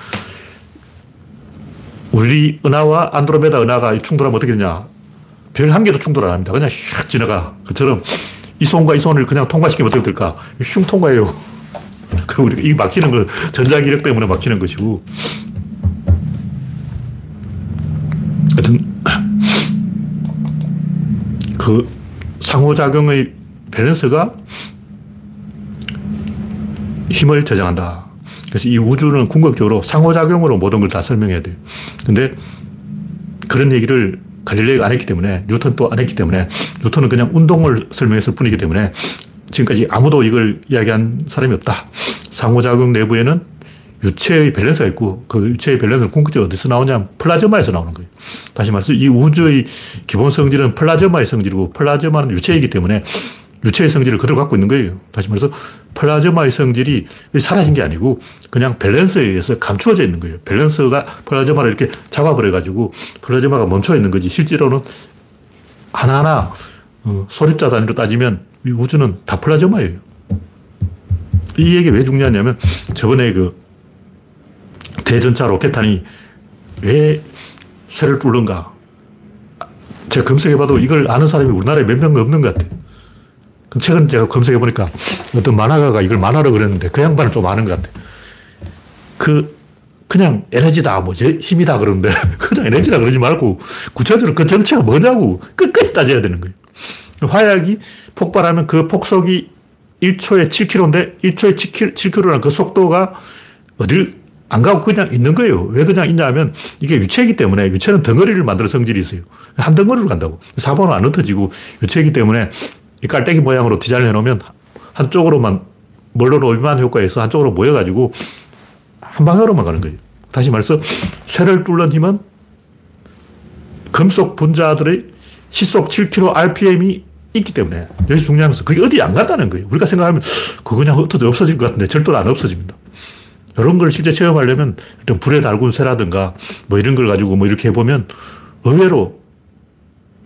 우리 은하와 안드로메다 은하가 충돌하면 어떻게 되냐. 별 한 개도 충돌 안 합니다. 그냥 휙 지나가. 그처럼 이 손과 이 손을 그냥 통과시키면 어떻게 될까? 슝 통과해요. 그 우리가 이 막히는 거 전자기력 때문에 막히는 것이고. 하여튼 그 상호작용의 밸런스가 힘을 저장한다. 그래서 이 우주는 궁극적으로 상호작용으로 모든 걸 다 설명해야 돼요. 근데 그런 얘기를 갈릴레이가 안 했기 때문에, 뉴턴도 안 했기 때문에, 뉴턴은 그냥 운동을 설명했을 뿐이기 때문에, 지금까지 아무도 이걸 이야기한 사람이 없다. 상호작용 내부에는 유체의 밸런스가 있고, 그 유체의 밸런스는 궁극적으로 어디서 나오냐면 플라즈마에서 나오는 거예요. 다시 말해서 이 우주의 기본 성질은 플라즈마의 성질이고, 플라즈마는 유체이기 때문에 유체의 성질을 그대로 갖고 있는 거예요. 다시 말해서 플라즈마의 성질이 사라진 게 아니고 그냥 밸런스에 의해서 감추어져 있는 거예요. 밸런스가 플라즈마를 이렇게 잡아버려가지고 플라즈마가 멈춰 있는 거지. 실제로는 하나하나 어, 소립자 단위로 따지면 이 우주는 다 플라즈마예요. 이 얘기 왜 중요하냐면 저번에 그 대전차 로켓탄이 왜 쇠를 뚫는가. 제가 검색해봐도 이걸 아는 사람이 우리나라에 몇 명 없는 것 같아요. 최근 제가 검색해보니까 어떤 만화가가 이걸 만화로 그렸는데 그 양반은 좀 아는 것 같아. 그, 그냥 에너지다, 뭐, 힘이다 그러는데 그냥 에너지다 그러지 말고 구체적으로 그 정체가 뭐냐고 끝까지 따져야 되는 거예요. 화약이 폭발하면 그 폭속이 1초에 7km인데 1초에 7km, 7km라는 그 속도가 어딜 안 가고 그냥 있는 거예요. 왜 그냥 있냐면 이게 유체이기 때문에 유체는 덩어리를 만들어 성질이 있어요. 한 덩어리로 간다고. 사본은 안 흩어지고 유체이기 때문에 이 깔때기 모양으로 디자인을 해놓으면 한쪽으로만 멀로 올만 효과에 서 한쪽으로 모여가지고 한 방향으로만 가는 거예요. 다시 말해서 쇠를 뚫는 힘은 금속 분자들의 시속 7km RPM이 있기 때문에 여기 중요한 것은 그게 어디 안 간다는 거예요. 우리가 생각하면 그거 그냥 흩어져 없어질 것 같은데 절대로 안 없어집니다. 이런 걸 실제 체험하려면 일단 불에 달군 쇠라든가 뭐 이런 걸 가지고 뭐 이렇게 해보면 의외로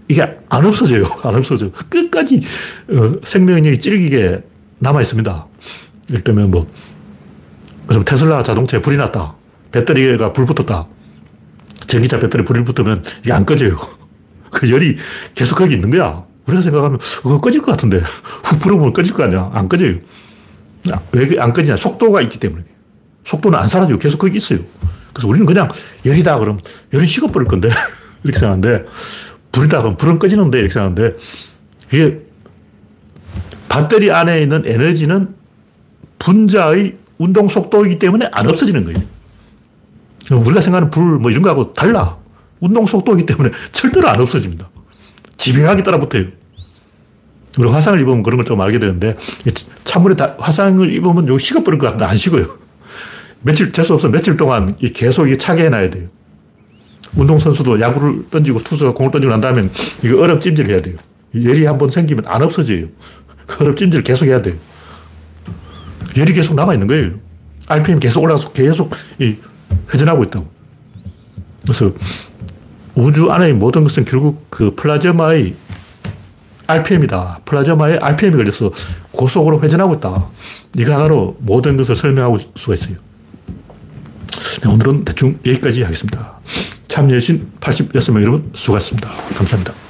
이게 안 없어져요. 안 없어져. 끝까지 어, 생명력이 찔기게 남아 있습니다. 예를 들면 뭐, 테슬라 자동차에 불이 났다. 배터리가 불 붙었다. 전기차 배터리 불이 붙으면 이게 안 꺼져요. 그 열이 계속 거기 있는 거야. 우리가 생각하면 그거 꺼질 것 같은데 훅 불어보면 꺼질 거 아니야. 안 꺼져요. 왜 안 꺼지냐? 속도가 있기 때문에. 속도는 안 사라지고 계속 거기 있어요. 그래서 우리는 그냥 열이다 그러면 열은 식어버릴 건데 이렇게 생각하는데 불이다 그러면 불은 꺼지는데 이렇게 생각하는데 이게 배터리 안에 있는 에너지는 분자의 운동 속도이기 때문에 안 없어지는 거예요. 우리가 생각하는 불 뭐 이런 거하고 달라. 운동 속도이기 때문에 절대로 안 없어집니다. 집요하게 따라 붙어요. 우리 화상을 입으면 그런 걸 좀 알게 되는데 찬물에 다, 화상을 입으면 요 식어버릴 것 같은데 안 식어요. 며칠, 재수 없어 며칠 동안 계속 이게 차게 해놔야 돼요. 운동선수도 야구를 던지고 투수가 공을 던지고 난 다음에 이거 얼음 찜질 해야 돼요. 열이 한 번 생기면 안 없어져요. 그 얼음 찜질 계속 해야 돼요. 열이 계속 남아있는 거예요. RPM 계속 올라가서 계속 이 회전하고 있다고. 그래서 우주 안의 모든 것은 결국 그 플라즈마의 RPM이다. 플라즈마의 RPM이 걸려서 고속으로 회전하고 있다. 이거 하나로 모든 것을 설명하고 수가 있어요. 네, 오늘은 대충 여기까지 하겠습니다. 참여해주신 86명 여러분 수고하셨습니다. 감사합니다.